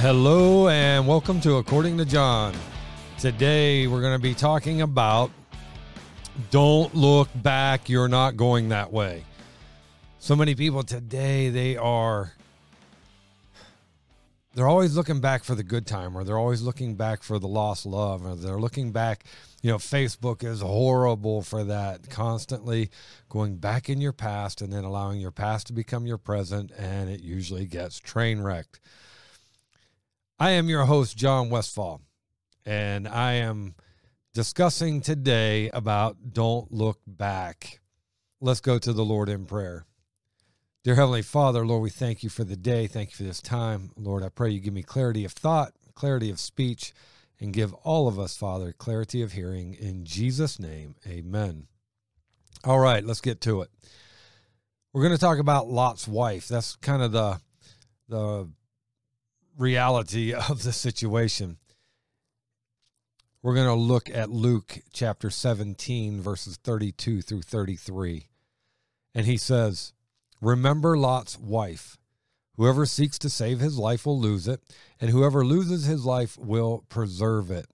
Hello and welcome to According to John. Today we're going to be talking about don't look back, you're not going that way. So many people today they are they're always looking back for the good time or they're always looking back for the lost love or they're looking back you know facebook is horrible for that constantly going back in your past and then allowing your past to become your present and it usually gets train wrecked i am your host john westfall and i am discussing today about don't look back let's go to the lord in prayer Dear Heavenly Father, Lord, we thank you for the day. Thank you for this time. Lord, I pray you give me clarity of thought, clarity of speech, and give all of us, Father, clarity of hearing. In Jesus' name, amen. All right, let's get to it. We're going to talk about Lot's wife. That's kind of the the reality of the situation. We're going to look at Luke chapter 17 verses 32 through 33. And he says, Remember Lot's wife. Whoever seeks to save his life will lose it, and whoever loses his life will preserve it.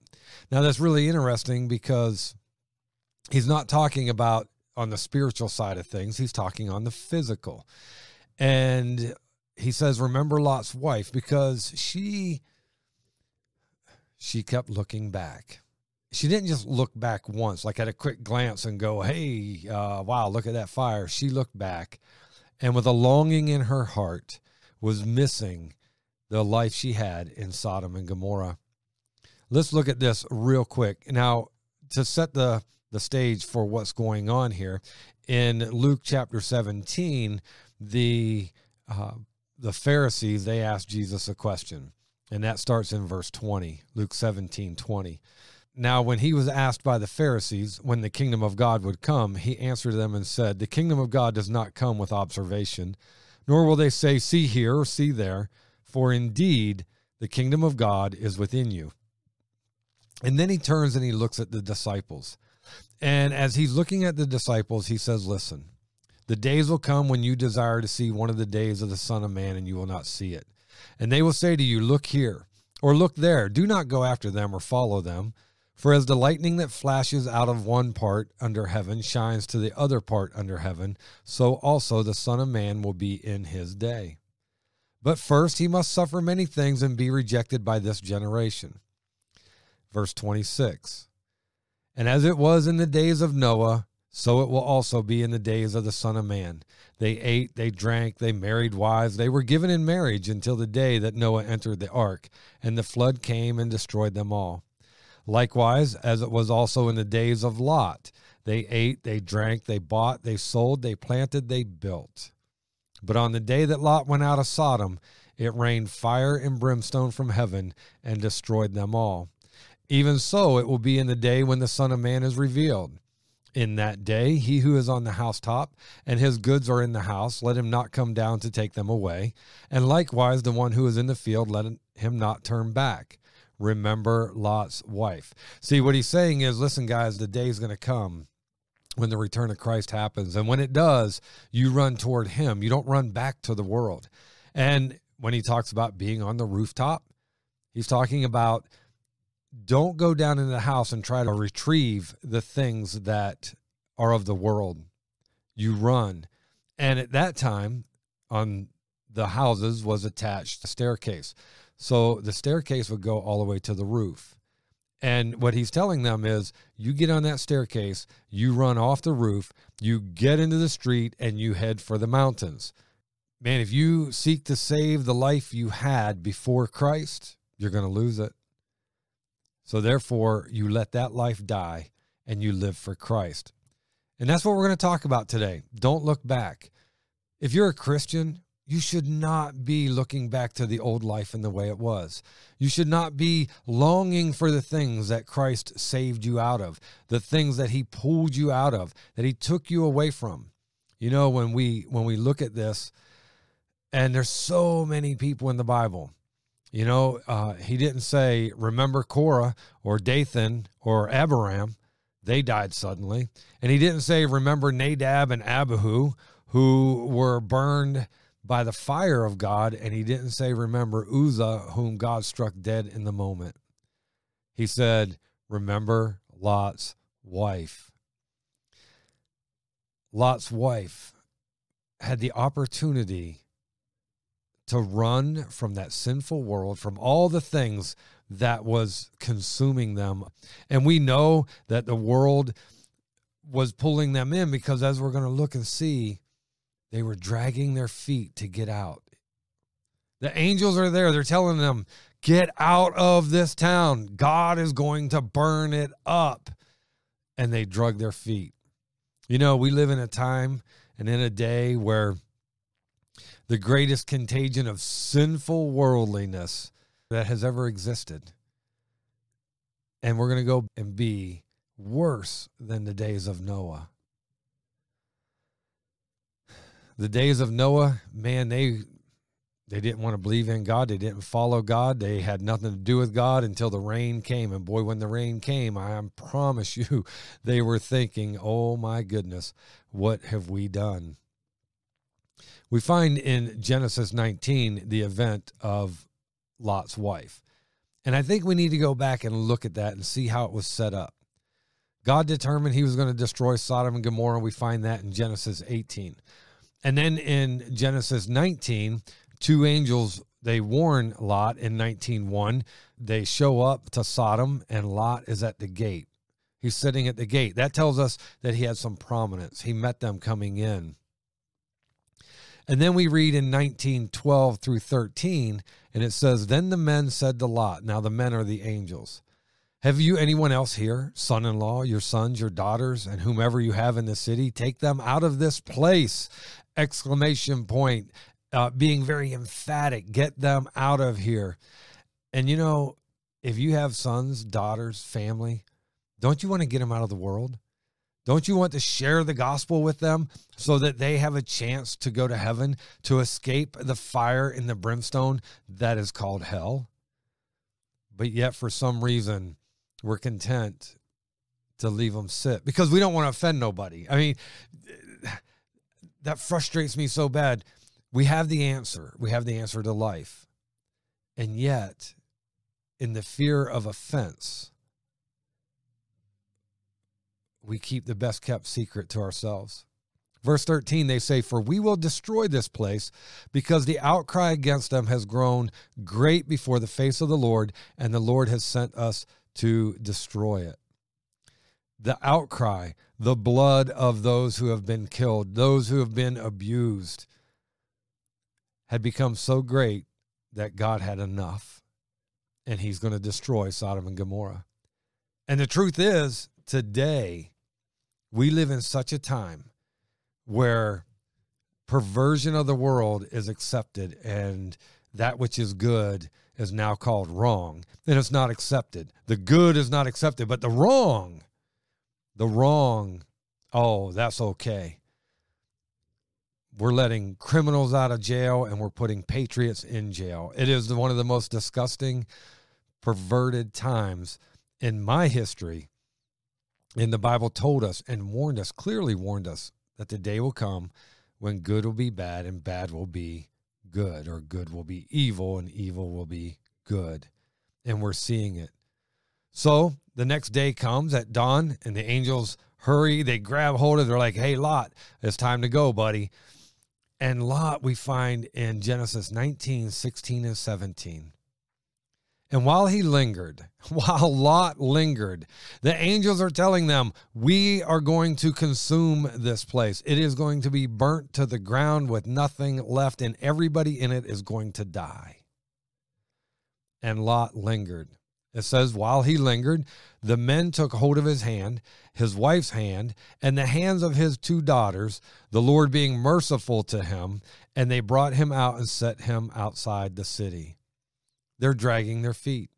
Now, that's really interesting because he's not talking about on the spiritual side of things, he's talking on the physical. And he says, Remember Lot's wife because she. She kept looking back. She didn't just look back once, like at a quick glance and go, Hey, uh, wow, look at that fire. She looked back and with a longing in her heart was missing the life she had in Sodom and Gomorrah. Let's look at this real quick. Now, to set the, the stage for what's going on here, in Luke chapter 17, the uh, the Pharisees they asked Jesus a question, and that starts in verse 20, Luke 17, 20. Now, when he was asked by the Pharisees when the kingdom of God would come, he answered them and said, The kingdom of God does not come with observation, nor will they say, See here or see there, for indeed the kingdom of God is within you. And then he turns and he looks at the disciples. And as he's looking at the disciples, he says, Listen, the days will come when you desire to see one of the days of the Son of Man, and you will not see it. And they will say to you, Look here, or look there. Do not go after them or follow them. For as the lightning that flashes out of one part under heaven shines to the other part under heaven, so also the Son of Man will be in his day. But first he must suffer many things and be rejected by this generation. Verse 26 And as it was in the days of Noah, so it will also be in the days of the Son of Man. They ate, they drank, they married wives, they were given in marriage until the day that Noah entered the ark, and the flood came and destroyed them all. Likewise, as it was also in the days of Lot, they ate, they drank, they bought, they sold, they planted, they built. But on the day that Lot went out of Sodom, it rained fire and brimstone from heaven and destroyed them all. Even so, it will be in the day when the Son of Man is revealed. In that day, he who is on the housetop and his goods are in the house, let him not come down to take them away. And likewise, the one who is in the field, let him not turn back remember Lot's wife. See, what he's saying is listen, guys, the day is going to come when the return of Christ happens. And when it does, you run toward him. You don't run back to the world. And when he talks about being on the rooftop, he's talking about don't go down into the house and try to retrieve the things that are of the world. You run. And at that time, on the houses was attached a staircase. So the staircase would go all the way to the roof. And what he's telling them is you get on that staircase, you run off the roof, you get into the street, and you head for the mountains. Man, if you seek to save the life you had before Christ, you're going to lose it. So therefore, you let that life die and you live for Christ. And that's what we're going to talk about today. Don't look back. If you're a Christian, you should not be looking back to the old life and the way it was. You should not be longing for the things that Christ saved you out of, the things that he pulled you out of, that he took you away from. You know, when we when we look at this, and there's so many people in the Bible. You know, uh, he didn't say, remember Korah or Dathan or Abiram. They died suddenly. And he didn't say, remember Nadab and Abihu, who were burned by the fire of God, and he didn't say, Remember Uzzah, whom God struck dead in the moment. He said, Remember Lot's wife. Lot's wife had the opportunity to run from that sinful world, from all the things that was consuming them. And we know that the world was pulling them in because, as we're going to look and see, they were dragging their feet to get out. The angels are there. They're telling them, Get out of this town. God is going to burn it up. And they drug their feet. You know, we live in a time and in a day where the greatest contagion of sinful worldliness that has ever existed. And we're going to go and be worse than the days of Noah. The days of Noah, man, they they didn't want to believe in God. They didn't follow God. They had nothing to do with God until the rain came. And boy, when the rain came, I promise you, they were thinking, oh my goodness, what have we done? We find in Genesis 19 the event of Lot's wife. And I think we need to go back and look at that and see how it was set up. God determined he was going to destroy Sodom and Gomorrah. We find that in Genesis 18. And then in Genesis 19, two angels they warn Lot in 19:1. They show up to Sodom and Lot is at the gate. He's sitting at the gate. That tells us that he had some prominence. He met them coming in. And then we read in 1912 through 13, and it says, Then the men said to Lot, now the men are the angels, Have you anyone else here, son in law, your sons, your daughters, and whomever you have in the city? Take them out of this place! Exclamation point uh, being very emphatic. Get them out of here. And you know, if you have sons, daughters, family, don't you want to get them out of the world? Don't you want to share the gospel with them so that they have a chance to go to heaven, to escape the fire in the brimstone that is called hell? But yet, for some reason, we're content to leave them sit because we don't want to offend nobody. I mean, that frustrates me so bad. We have the answer. We have the answer to life. And yet, in the fear of offense, we keep the best kept secret to ourselves. Verse 13, they say, For we will destroy this place because the outcry against them has grown great before the face of the Lord, and the Lord has sent us to destroy it. The outcry, the blood of those who have been killed, those who have been abused, had become so great that God had enough and he's going to destroy Sodom and Gomorrah. And the truth is, today, we live in such a time where perversion of the world is accepted and that which is good is now called wrong and it's not accepted. The good is not accepted, but the wrong, the wrong, oh, that's okay we're letting criminals out of jail and we're putting patriots in jail. It is one of the most disgusting, perverted times in my history. And the Bible told us and warned us, clearly warned us, that the day will come when good will be bad and bad will be good, or good will be evil and evil will be good. And we're seeing it. So the next day comes at dawn, and the angels hurry. They grab hold of. They're like, "Hey, Lot, it's time to go, buddy." And Lot, we find in Genesis 19, 16, and 17. And while he lingered, while Lot lingered, the angels are telling them, We are going to consume this place. It is going to be burnt to the ground with nothing left, and everybody in it is going to die. And Lot lingered. It says, while he lingered, the men took hold of his hand, his wife's hand, and the hands of his two daughters, the Lord being merciful to him, and they brought him out and set him outside the city. They're dragging their feet.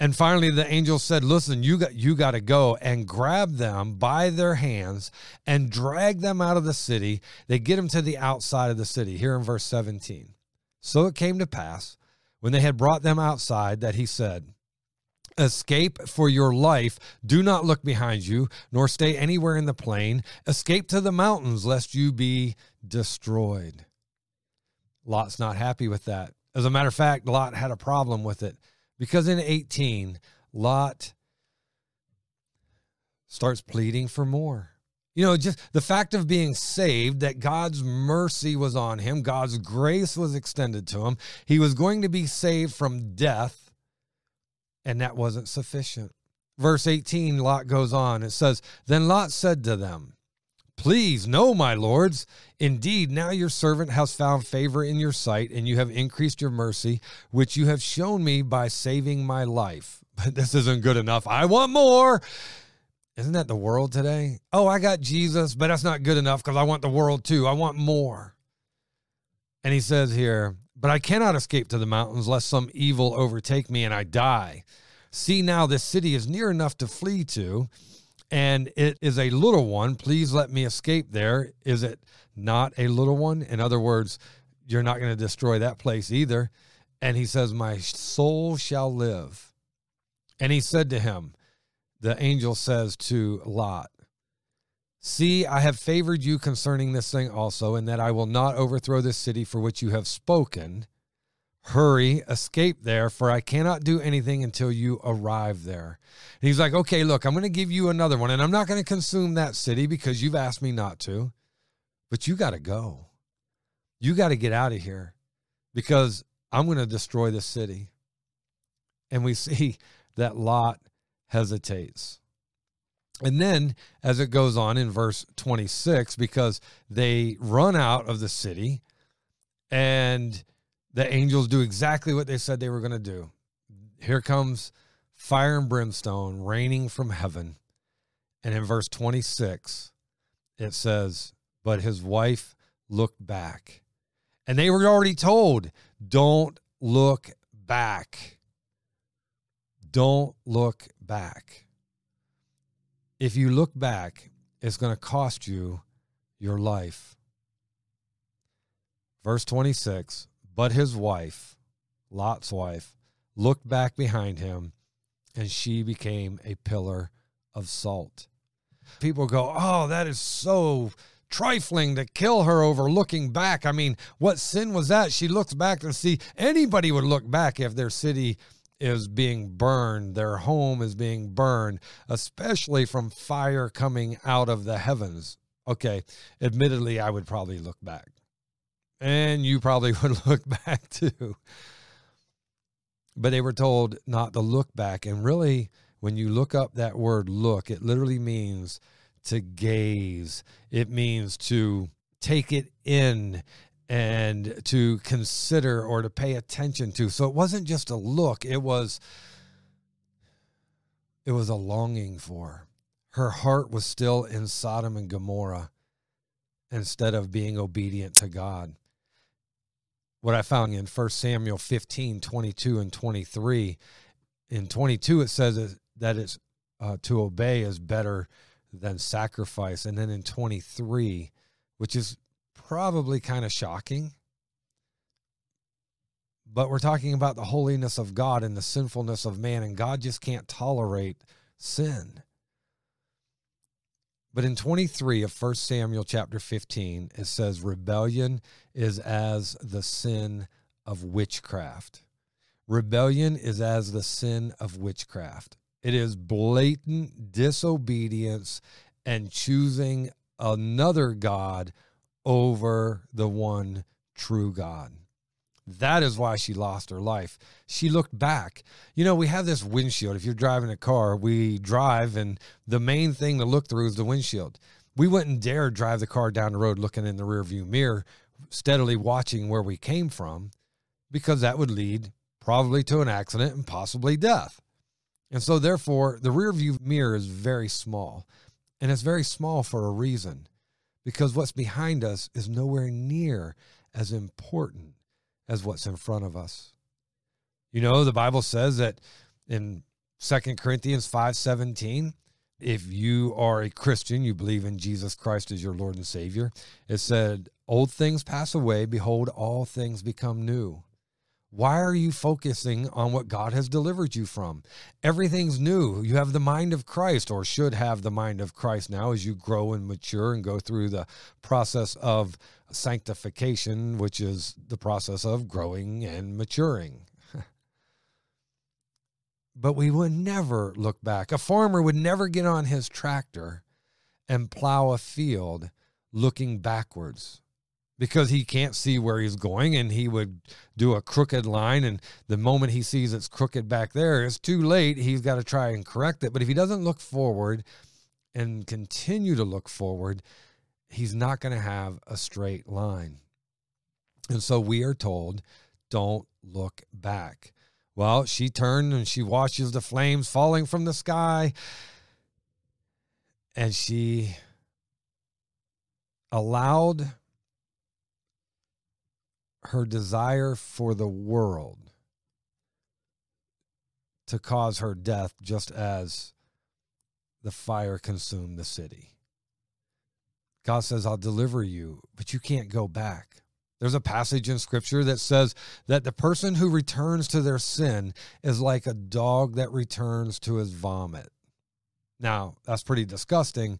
And finally the angel said, "Listen, you got you got to go and grab them by their hands and drag them out of the city. They get them to the outside of the city." Here in verse 17. So it came to pass when they had brought them outside that he said, Escape for your life. Do not look behind you, nor stay anywhere in the plain. Escape to the mountains, lest you be destroyed. Lot's not happy with that. As a matter of fact, Lot had a problem with it because in 18, Lot starts pleading for more. You know, just the fact of being saved, that God's mercy was on him, God's grace was extended to him. He was going to be saved from death, and that wasn't sufficient. Verse 18, Lot goes on. It says, Then Lot said to them, Please, no, my lords. Indeed, now your servant has found favor in your sight, and you have increased your mercy, which you have shown me by saving my life. But this isn't good enough. I want more. Isn't that the world today? Oh, I got Jesus, but that's not good enough because I want the world too. I want more. And he says here, But I cannot escape to the mountains lest some evil overtake me and I die. See now, this city is near enough to flee to, and it is a little one. Please let me escape there. Is it not a little one? In other words, you're not going to destroy that place either. And he says, My soul shall live. And he said to him, the angel says to Lot, See, I have favored you concerning this thing also, and that I will not overthrow this city for which you have spoken. Hurry, escape there, for I cannot do anything until you arrive there. And he's like, Okay, look, I'm going to give you another one, and I'm not going to consume that city because you've asked me not to, but you got to go. You got to get out of here because I'm going to destroy the city. And we see that Lot hesitates. And then, as it goes on in verse 26, because they run out of the city and the angels do exactly what they said they were going to do. Here comes fire and brimstone raining from heaven. And in verse 26, it says, But his wife looked back. And they were already told, Don't look back. Don't look back. If you look back, it's going to cost you your life. Verse 26 But his wife, Lot's wife, looked back behind him, and she became a pillar of salt. People go, Oh, that is so trifling to kill her over looking back. I mean, what sin was that? She looks back and see anybody would look back if their city is being burned, their home is being burned, especially from fire coming out of the heavens. Okay, admittedly, I would probably look back. And you probably would look back too. But they were told not to look back. And really, when you look up that word look, it literally means to gaze, it means to take it in and to consider or to pay attention to. So it wasn't just a look, it was it was a longing for. Her heart was still in Sodom and Gomorrah instead of being obedient to God. What I found in 1 Samuel 15, 22 and 23, in 22 it says that it's uh, to obey is better than sacrifice. And then in 23, which is probably kind of shocking. But we're talking about the holiness of God and the sinfulness of man, and God just can't tolerate sin. But in 23 of 1 Samuel chapter 15, it says, Rebellion is as the sin of witchcraft. Rebellion is as the sin of witchcraft. It is blatant disobedience and choosing another God over the one true God. That is why she lost her life. She looked back. You know, we have this windshield. If you're driving a car, we drive, and the main thing to look through is the windshield. We wouldn't dare drive the car down the road looking in the rearview mirror, steadily watching where we came from, because that would lead probably to an accident and possibly death. And so, therefore, the rearview mirror is very small, and it's very small for a reason because what's behind us is nowhere near as important as what's in front of us. You know, the Bible says that in Second Corinthians 5:17, if you are a Christian, you believe in Jesus Christ as your Lord and Savior, it said, "Old things pass away, behold all things become new." Why are you focusing on what God has delivered you from? Everything's new. You have the mind of Christ, or should have the mind of Christ now as you grow and mature and go through the process of sanctification, which is the process of growing and maturing. but we would never look back. A farmer would never get on his tractor and plow a field looking backwards because he can't see where he's going and he would do a crooked line and the moment he sees it's crooked back there it's too late he's got to try and correct it but if he doesn't look forward and continue to look forward he's not going to have a straight line and so we are told don't look back well she turned and she watches the flames falling from the sky and she allowed her desire for the world to cause her death, just as the fire consumed the city. God says, I'll deliver you, but you can't go back. There's a passage in scripture that says that the person who returns to their sin is like a dog that returns to his vomit. Now, that's pretty disgusting,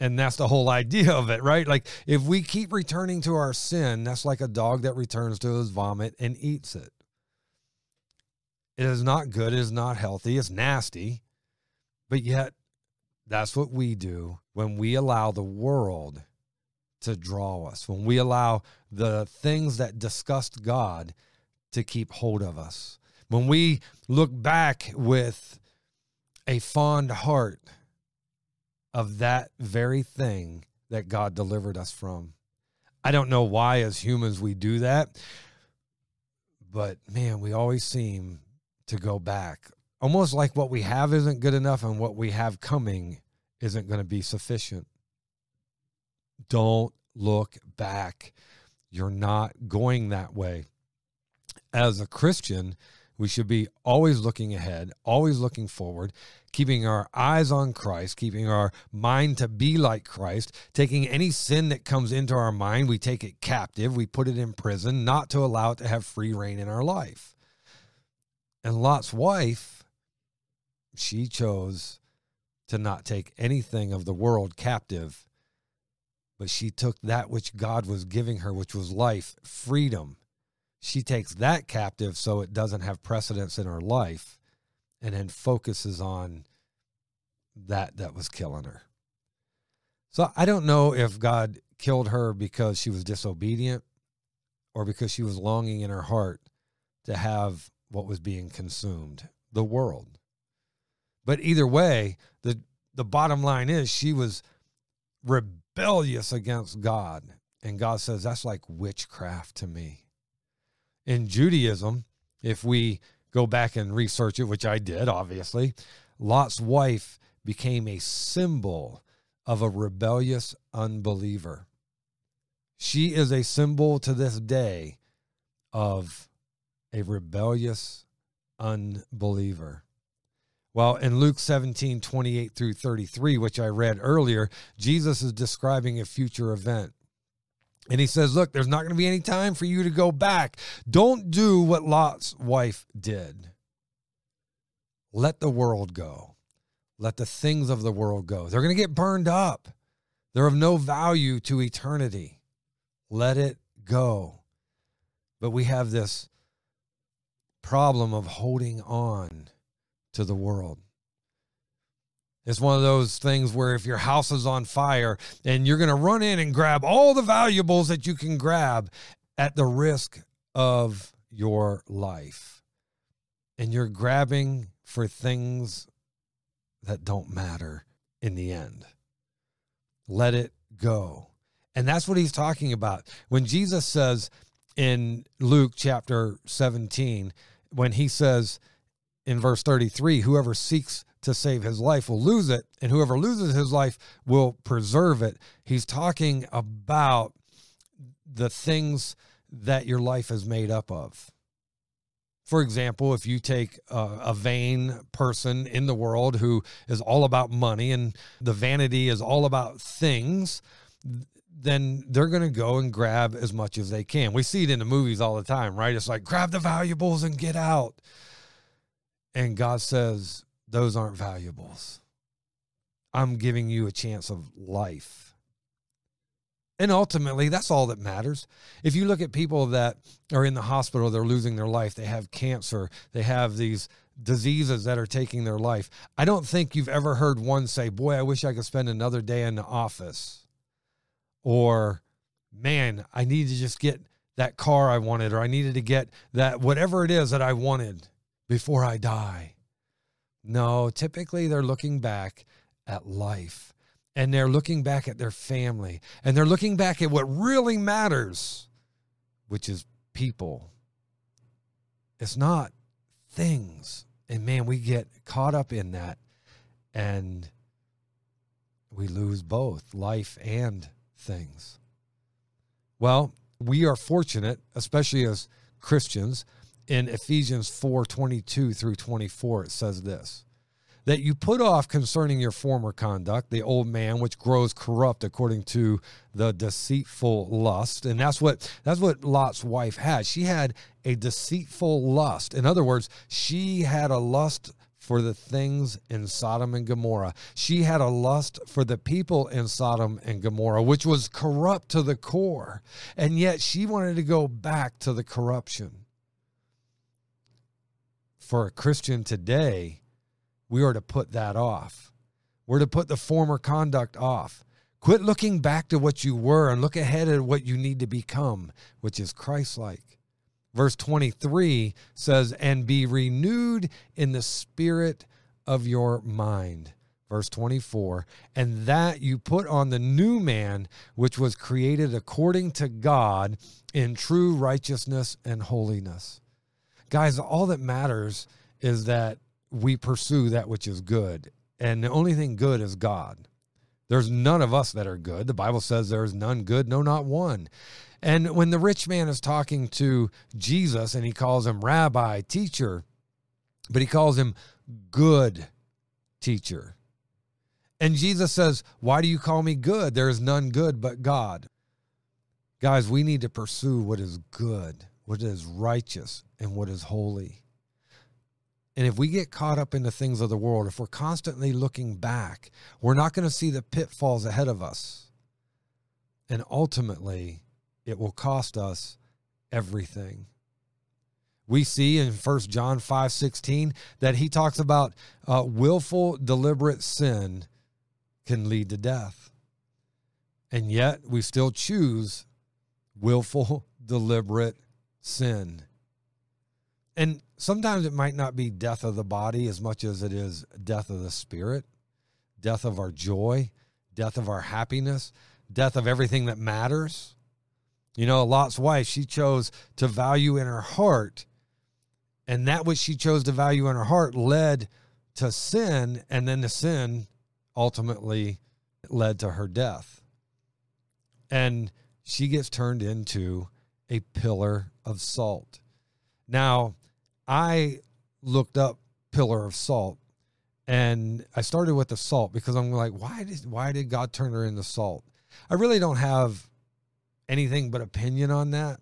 and that's the whole idea of it, right? Like if we keep returning to our sin, that's like a dog that returns to his vomit and eats it. It is not good, it is not healthy, it's nasty. But yet that's what we do when we allow the world to draw us, when we allow the things that disgust God to keep hold of us. When we look back with a fond heart of that very thing that God delivered us from. I don't know why, as humans, we do that, but man, we always seem to go back. Almost like what we have isn't good enough and what we have coming isn't going to be sufficient. Don't look back. You're not going that way. As a Christian, we should be always looking ahead, always looking forward, keeping our eyes on Christ, keeping our mind to be like Christ, taking any sin that comes into our mind, we take it captive, we put it in prison, not to allow it to have free reign in our life. And Lot's wife, she chose to not take anything of the world captive, but she took that which God was giving her, which was life, freedom she takes that captive so it doesn't have precedence in her life and then focuses on that that was killing her. So I don't know if God killed her because she was disobedient or because she was longing in her heart to have what was being consumed, the world. But either way, the the bottom line is she was rebellious against God. And God says that's like witchcraft to me in Judaism, if we go back and research it, which I did, obviously, Lot's wife became a symbol of a rebellious unbeliever. She is a symbol to this day of a rebellious unbeliever. Well, in Luke 17, 28 through 33, which I read earlier, Jesus is describing a future event. And he says, Look, there's not going to be any time for you to go back. Don't do what Lot's wife did. Let the world go. Let the things of the world go. They're going to get burned up. They're of no value to eternity. Let it go. But we have this problem of holding on to the world. It's one of those things where if your house is on fire and you're going to run in and grab all the valuables that you can grab at the risk of your life. And you're grabbing for things that don't matter in the end. Let it go. And that's what he's talking about. When Jesus says in Luke chapter 17, when he says in verse 33, whoever seeks to save his life will lose it, and whoever loses his life will preserve it. He's talking about the things that your life is made up of. For example, if you take a, a, vain person in the world who is all about money and the vanity is all about things, then they're going to go and grab as much as they can. We see it in the movies all the time, right? It's like grab the valuables and get out. And God says, those aren't valuables. I'm giving you a chance of life. And ultimately, that's all that matters. If you look at people that are in the hospital, they're losing their life, they have cancer, they have these diseases that are taking their life. I don't think you've ever heard one say, Boy, I wish I could spend another day in the office. Or, Man, I need to just get that car I wanted, or I needed to get that whatever it is that I wanted before I die. No, typically they're looking back at life and they're looking back at their family and they're looking back at what really matters, which is people. It's not things. And man, we get caught up in that and we lose both life and things. Well, we are fortunate, especially as Christians, in Ephesians 4 22 through 24, it says this that you put off concerning your former conduct, the old man which grows corrupt according to the deceitful lust. And that's what that's what Lot's wife had. She had a deceitful lust. In other words, she had a lust for the things in Sodom and Gomorrah. She had a lust for the people in Sodom and Gomorrah, which was corrupt to the core. And yet she wanted to go back to the corruption. For a Christian today, we are to put that off. We're to put the former conduct off. Quit looking back to what you were and look ahead at what you need to become, which is Christ like. Verse 23 says, And be renewed in the spirit of your mind. Verse 24, and that you put on the new man, which was created according to God in true righteousness and holiness. Guys, all that matters is that we pursue that which is good. And the only thing good is God. There's none of us that are good. The Bible says there is none good, no, not one. And when the rich man is talking to Jesus and he calls him rabbi, teacher, but he calls him good teacher. And Jesus says, Why do you call me good? There is none good but God. Guys, we need to pursue what is good, what is righteous, and what is holy. And if we get caught up in the things of the world, if we're constantly looking back, we're not going to see the pitfalls ahead of us. And ultimately, it will cost us everything. We see in 1 John 5 16 that he talks about uh, willful, deliberate sin can lead to death. And yet we still choose willful, deliberate sin. And sometimes it might not be death of the body as much as it is death of the spirit, death of our joy, death of our happiness, death of everything that matters. You know, Lot's wife, she chose to value in her heart, and that which she chose to value in her heart led to sin, and then the sin ultimately led to her death. And she gets turned into a pillar of salt. Now, I looked up pillar of salt and I started with the salt because I'm like, why did why did God turn her into salt? I really don't have anything but opinion on that,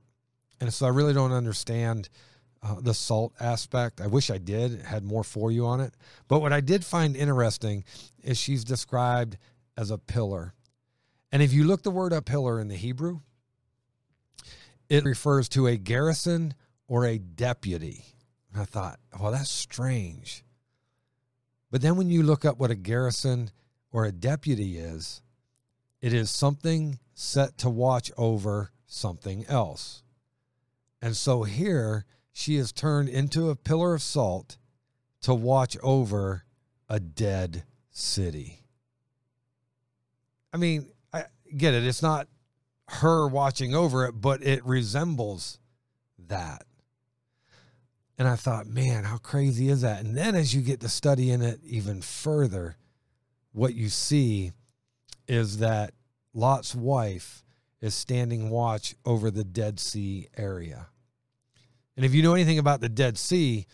and so I really don't understand uh, the salt aspect. I wish I did had more for you on it, but what I did find interesting is she's described as a pillar, and if you look the word up pillar in the Hebrew, it refers to a garrison or a deputy. And I thought, well, that's strange. But then when you look up what a garrison or a deputy is, it is something set to watch over something else. And so here she is turned into a pillar of salt to watch over a dead city. I mean, I get it. It's not her watching over it, but it resembles that. And I thought, man, how crazy is that? And then as you get to studying it even further, what you see is that Lot's wife is standing watch over the Dead Sea area. And if you know anything about the Dead Sea,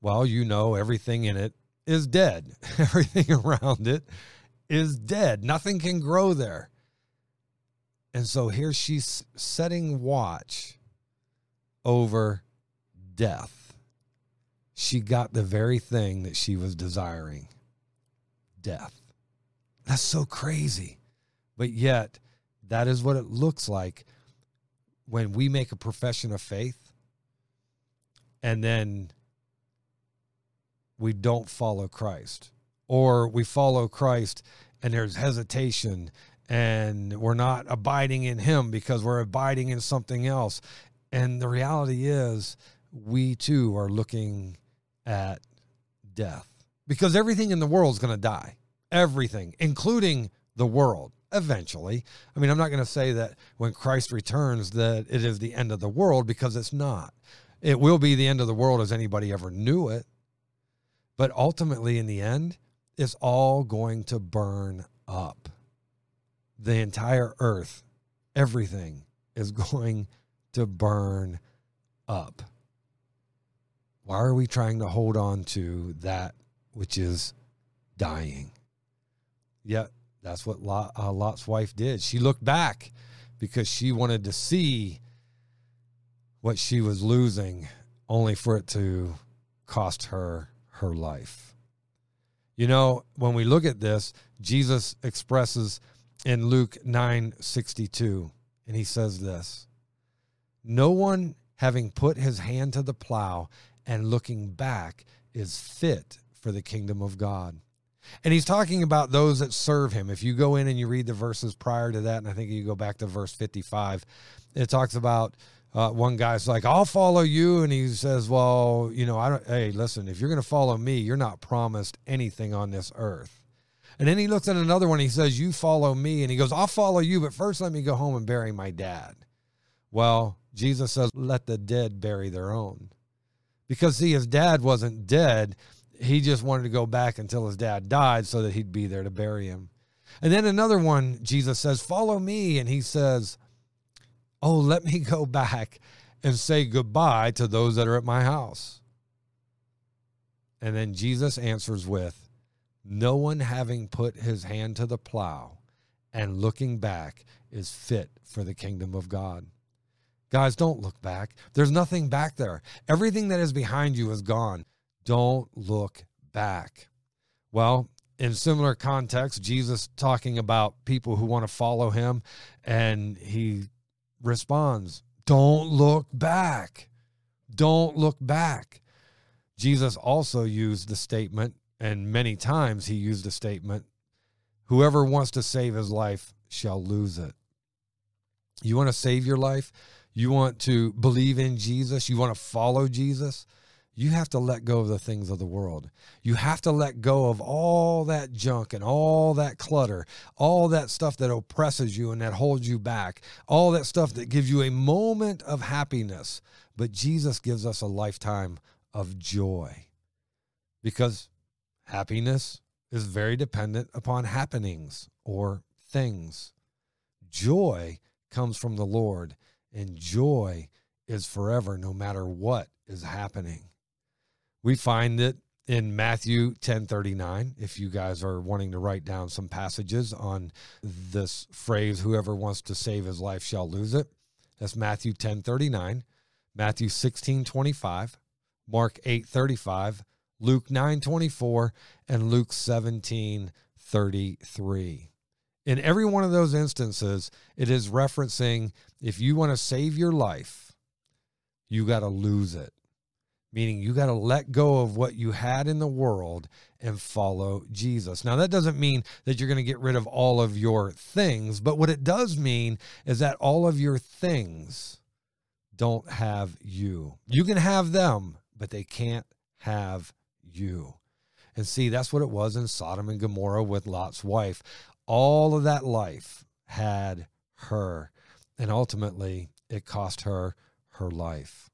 well, you know everything in it is dead. everything around it is dead. Nothing can grow there. And so here she's setting watch over death. She got the very thing that she was desiring death. That's so crazy. But yet, that is what it looks like when we make a profession of faith and then we don't follow Christ, or we follow Christ and there's hesitation and we're not abiding in Him because we're abiding in something else. And the reality is, we too are looking at death because everything in the world is going to die. Everything, including the world, eventually. I mean, I'm not going to say that when Christ returns that it is the end of the world because it's not. It will be the end of the world as anybody ever knew it. But ultimately, in the end, it's all going to burn up. The entire earth, everything is going to burn up. Why are we trying to hold on to that which is dying? Yet that's what Lot, uh, Lot's wife did. She looked back because she wanted to see what she was losing, only for it to cost her her life. You know, when we look at this, Jesus expresses in Luke 9:62 and he says this. No one having put his hand to the plow and looking back is fit for the kingdom of God. And he's talking about those that serve him. If you go in and you read the verses prior to that, and I think you go back to verse 55, it talks about uh, one guy's like, I'll follow you. And he says, Well, you know, I don't, hey, listen, if you're going to follow me, you're not promised anything on this earth. And then he looks at another one. He says, You follow me. And he goes, I'll follow you, but first let me go home and bury my dad. Well, Jesus says, Let the dead bury their own. Because, see, his dad wasn't dead. He just wanted to go back until his dad died so that he'd be there to bury him. And then another one, Jesus says, Follow me. And he says, Oh, let me go back and say goodbye to those that are at my house. And then Jesus answers with, No one having put his hand to the plow and looking back is fit for the kingdom of God. Guys, don't look back. There's nothing back there. Everything that is behind you is gone. Don't look back. Well, in similar context, Jesus talking about people who want to follow him, and he responds, Don't look back. Don't look back. Jesus also used the statement, and many times he used the statement, Whoever wants to save his life shall lose it. You want to save your life? You want to believe in Jesus? You want to follow Jesus? you have to let go of the things of the world. You have to let go of all that junk and all that clutter, all that stuff that oppresses you and that holds you back, all that stuff that gives you a moment of happiness. But Jesus gives us a lifetime of joy because happiness is very dependent upon happenings or things. Joy comes from the Lord, and joy is forever no matter what is happening. We find it in Matthew 10:39 if you guys are wanting to write down some passages on this phrase whoever wants to save his life shall lose it. That's Matthew 10:39, Matthew 16:25, Mark 8:35, Luke 9:24 and Luke 17:33. In every one of those instances, it is referencing if you want to save your life, you got to lose it meaning you got to let go of what you had in the world and follow Jesus. Now, that doesn't mean that you're going to get rid of all of your things, but what it does mean is that all of your things don't have you. You can have them, but they can't have you. And see, that's what it was in Sodom and Gomorrah with Lot's wife. All of that life had her, and ultimately it cost her her life.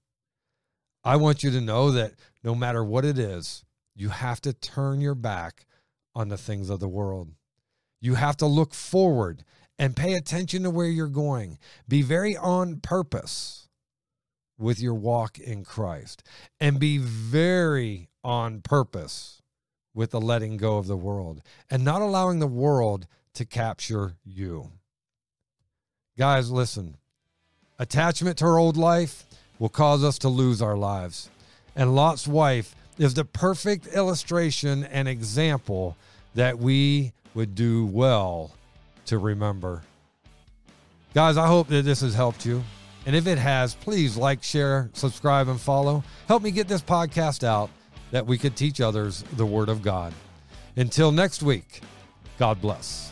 I want you to know that no matter what it is, you have to turn your back on the things of the world. You have to look forward and pay attention to where you're going. Be very on purpose with your walk in Christ and be very on purpose with the letting go of the world and not allowing the world to capture you. Guys, listen. Attachment to our old life will cause us to lose our lives. And Lot's wife is the perfect illustration and example that we would do well to remember. Guys, I hope that this has helped you. And if it has, please like, share, subscribe, and follow. Help me get this podcast out that we could teach others the Word of God. Until next week, God bless.